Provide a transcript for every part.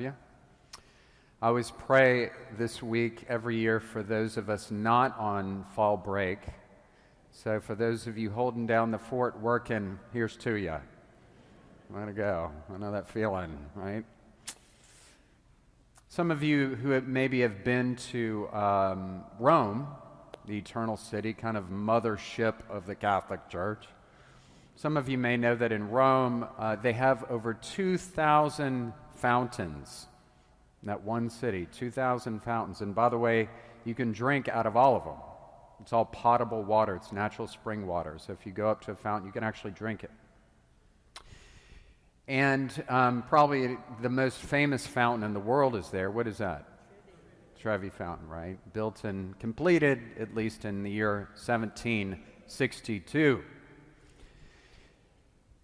you. I always pray this week every year for those of us not on fall break. So, for those of you holding down the fort working, here's to you. Way to go. I know that feeling, right? Some of you who maybe have been to um, Rome, the eternal city, kind of mothership of the Catholic Church. Some of you may know that in Rome, uh, they have over 2,000 fountains in that one city, 2,000 fountains. And by the way, you can drink out of all of them. It's all potable water, it's natural spring water. So if you go up to a fountain, you can actually drink it. And um, probably the most famous fountain in the world is there. What is that? Trevi Fountain, right? Built and completed at least in the year 1762.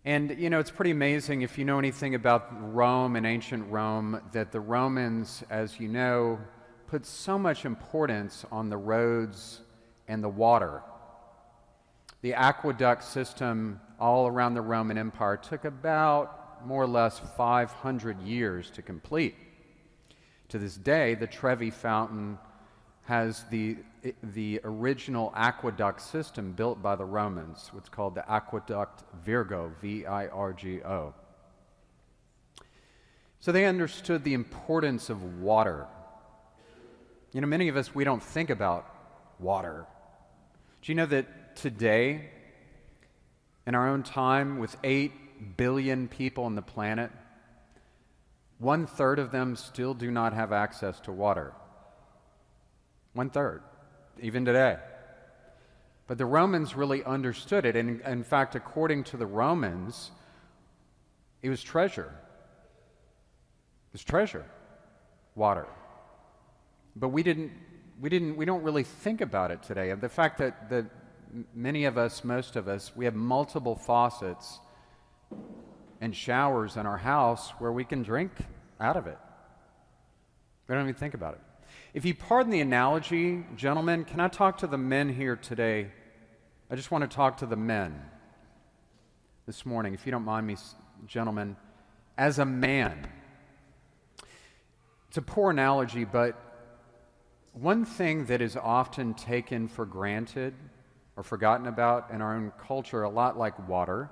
And, you know, it's pretty amazing if you know anything about Rome and ancient Rome that the Romans, as you know, put so much importance on the roads and the water. The aqueduct system all around the Roman Empire took about more or less 500 years to complete. To this day, the Trevi Fountain has the, the original aqueduct system built by the Romans, what's called the Aqueduct Virgo, V I R G O. So they understood the importance of water. You know, many of us, we don't think about water. Do you know that today, in our own time, with 8 billion people on the planet, one third of them still do not have access to water? One third, even today. But the Romans really understood it. And in fact, according to the Romans, it was treasure. It was treasure, water. But we didn't, we didn't, we don't really think about it today. And the fact that, that many of us, most of us, we have multiple faucets and showers in our house where we can drink out of it. We don't even think about it. If you pardon the analogy, gentlemen, can I talk to the men here today? I just want to talk to the men this morning, if you don't mind me, gentlemen. As a man, it's a poor analogy, but one thing that is often taken for granted or forgotten about in our own culture, a lot like water,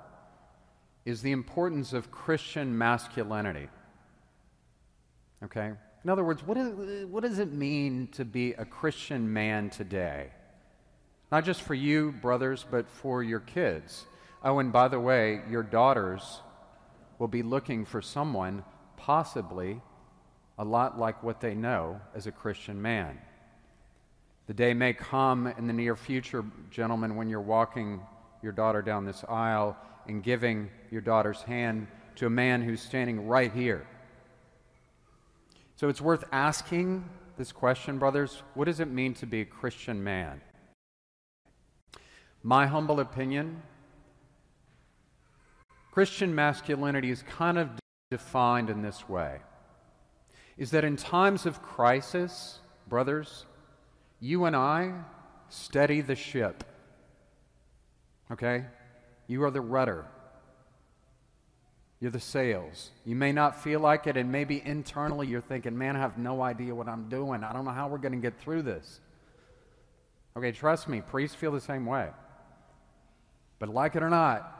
is the importance of Christian masculinity. Okay? In other words, what, is, what does it mean to be a Christian man today? Not just for you, brothers, but for your kids. Oh, and by the way, your daughters will be looking for someone possibly a lot like what they know as a Christian man. The day may come in the near future, gentlemen, when you're walking your daughter down this aisle and giving your daughter's hand to a man who's standing right here so it's worth asking this question, brothers what does it mean to be a Christian man? My humble opinion Christian masculinity is kind of defined in this way is that in times of crisis, brothers, you and I steady the ship. Okay? You are the rudder. You're the sails. You may not feel like it, and maybe internally you're thinking, man, I have no idea what I'm doing. I don't know how we're going to get through this. Okay, trust me, priests feel the same way. But like it or not,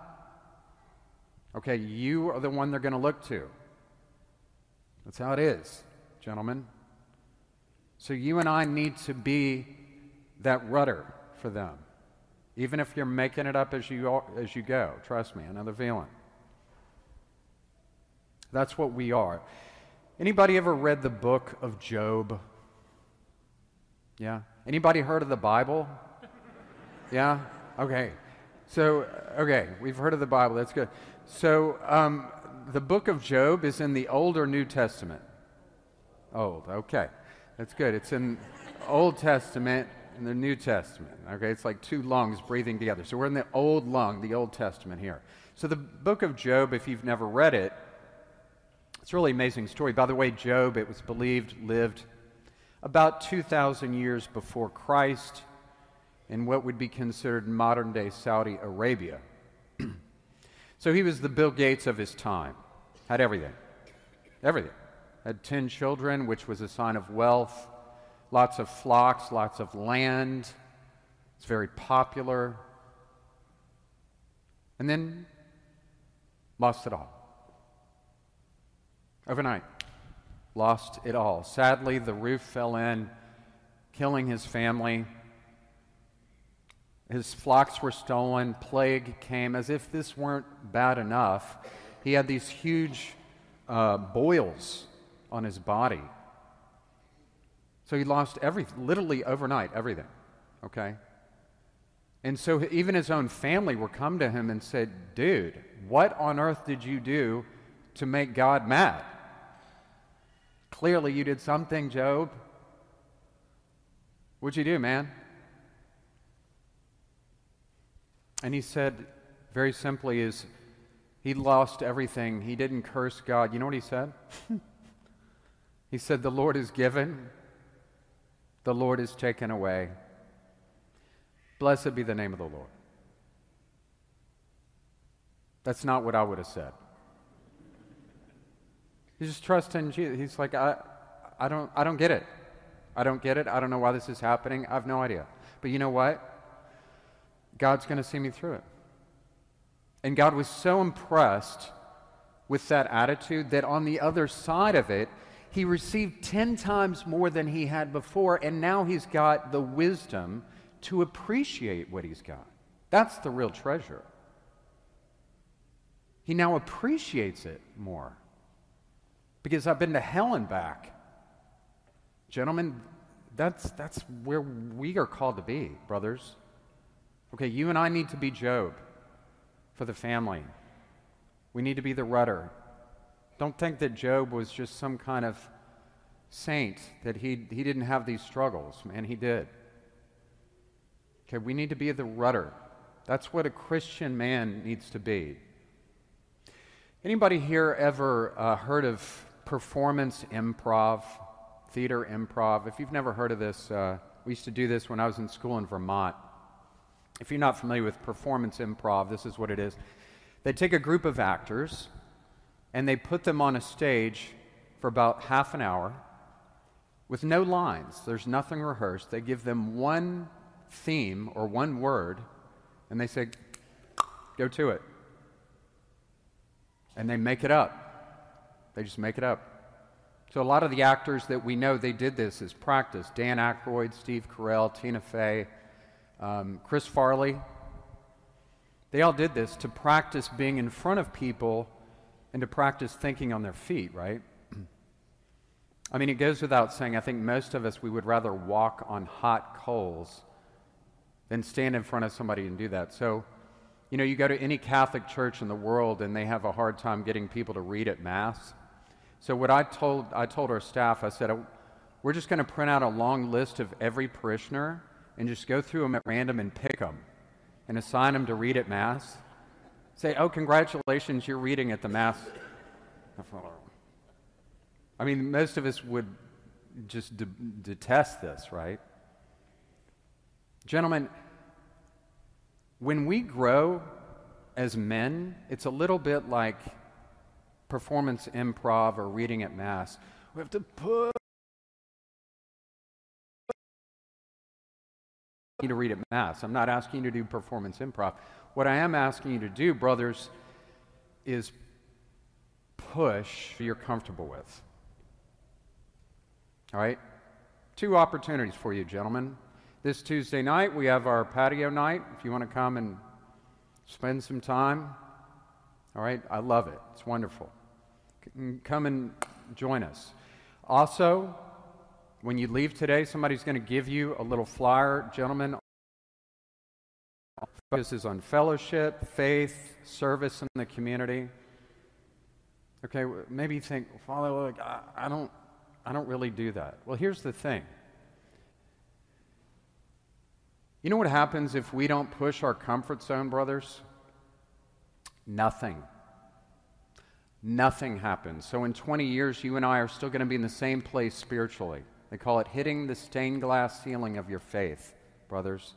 okay, you are the one they're going to look to. That's how it is, gentlemen. So you and I need to be that rudder for them. Even if you're making it up as you, as you go. Trust me, another feeling. That's what we are. Anybody ever read the book of Job? Yeah? Anybody heard of the Bible? Yeah? Okay. So, okay, we've heard of the Bible. That's good. So, um, the book of Job is in the Old or New Testament? Old. Okay. That's good. It's in Old Testament and the New Testament. Okay, it's like two lungs breathing together. So we're in the Old lung, the Old Testament here. So the book of Job, if you've never read it, it's a really amazing story. By the way, Job, it was believed, lived about 2,000 years before Christ in what would be considered modern day Saudi Arabia. so he was the Bill Gates of his time, had everything. Everything. had 10 children, which was a sign of wealth, lots of flocks, lots of land. It's very popular. And then lost it all. Overnight, lost it all. Sadly, the roof fell in, killing his family. His flocks were stolen, plague came. As if this weren't bad enough, he had these huge uh, boils on his body. So he lost everything, literally overnight, everything. Okay? And so even his own family were come to him and said, Dude, what on earth did you do to make God mad? Clearly, you did something, Job. What'd you do, man? And he said, very simply, is he lost everything. He didn't curse God. You know what he said? he said, The Lord is given, the Lord is taken away. Blessed be the name of the Lord. That's not what I would have said. He's just trusting Jesus. He's like, I, I, don't, I don't get it. I don't get it. I don't know why this is happening. I have no idea. But you know what? God's going to see me through it. And God was so impressed with that attitude that on the other side of it, he received 10 times more than he had before, and now he's got the wisdom to appreciate what he's got. That's the real treasure. He now appreciates it more because I've been to hell and back. Gentlemen, that's, that's where we are called to be, brothers. Okay, you and I need to be Job for the family. We need to be the rudder. Don't think that Job was just some kind of saint, that he, he didn't have these struggles. Man, he did. Okay, we need to be the rudder. That's what a Christian man needs to be. Anybody here ever uh, heard of performance improv, theater improv? If you've never heard of this, uh, we used to do this when I was in school in Vermont. If you're not familiar with performance improv, this is what it is. They take a group of actors and they put them on a stage for about half an hour with no lines. There's nothing rehearsed. They give them one theme or one word, and they say, go to it. And they make it up. They just make it up. So a lot of the actors that we know, they did this as practice. Dan Aykroyd, Steve Carell, Tina Fey, um, Chris Farley. They all did this to practice being in front of people and to practice thinking on their feet, right? I mean, it goes without saying, I think most of us, we would rather walk on hot coals than stand in front of somebody and do that. So, you know, you go to any Catholic church in the world and they have a hard time getting people to read at Mass. So, what I told, I told our staff, I said, we're just going to print out a long list of every parishioner and just go through them at random and pick them and assign them to read at Mass. Say, oh, congratulations, you're reading at the Mass. I mean, most of us would just de- detest this, right? Gentlemen, when we grow as men, it's a little bit like performance improv or reading at Mass. We have to put you to read at Mass. I'm not asking you to do performance improv. What I am asking you to do, brothers, is push you're comfortable with. All right? Two opportunities for you, gentlemen. This Tuesday night, we have our patio night. If you want to come and spend some time, all right, I love it. It's wonderful. Come and join us. Also, when you leave today, somebody's going to give you a little flyer, gentlemen. Focuses on fellowship, faith, service in the community. Okay, maybe you think, Father, look, I, I don't, I don't really do that. Well, here's the thing. You know what happens if we don't push our comfort zone, brothers? Nothing. Nothing happens. So in 20 years, you and I are still going to be in the same place spiritually. They call it hitting the stained glass ceiling of your faith, brothers.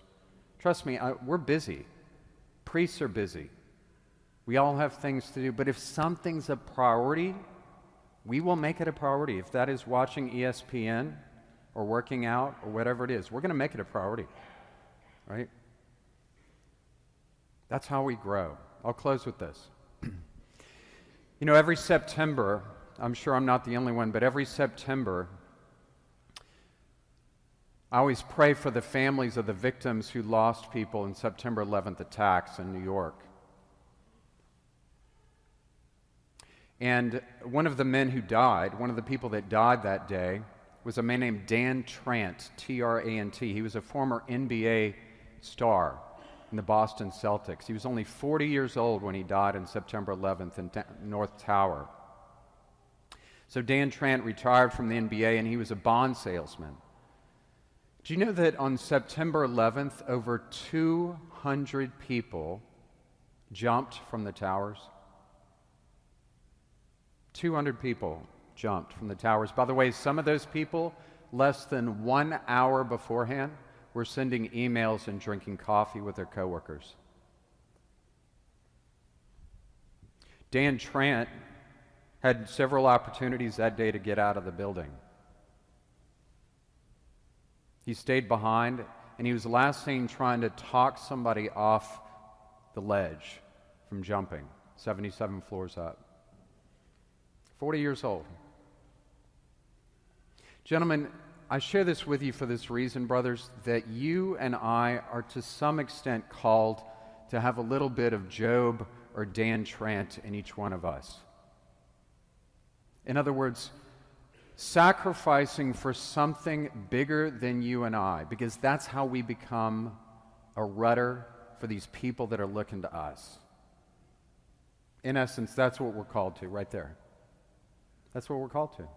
Trust me, I, we're busy. Priests are busy. We all have things to do. But if something's a priority, we will make it a priority. If that is watching ESPN or working out or whatever it is, we're going to make it a priority, right? That's how we grow. I'll close with this. You know, every September, I'm sure I'm not the only one, but every September, I always pray for the families of the victims who lost people in September 11th attacks in New York. And one of the men who died, one of the people that died that day, was a man named Dan Trant, T R A N T. He was a former NBA star in the Boston Celtics. He was only 40 years old when he died on September 11th in North Tower. So Dan Trant retired from the NBA and he was a bond salesman. Do you know that on September 11th, over 200 people jumped from the towers? 200 people jumped from the towers. By the way, some of those people, less than one hour beforehand, were sending emails and drinking coffee with their coworkers. Dan Trant had several opportunities that day to get out of the building. He stayed behind, and he was last seen trying to talk somebody off the ledge from jumping 77 floors up. 40 years old. Gentlemen, I share this with you for this reason, brothers, that you and I are to some extent called to have a little bit of Job or Dan Trant in each one of us. In other words, sacrificing for something bigger than you and I, because that's how we become a rudder for these people that are looking to us. In essence, that's what we're called to right there. That's what we're called to.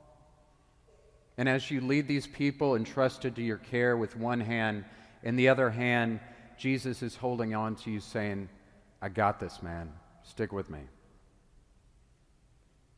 And as you lead these people entrusted to your care with one hand, in the other hand, Jesus is holding on to you, saying, I got this, man. Stick with me.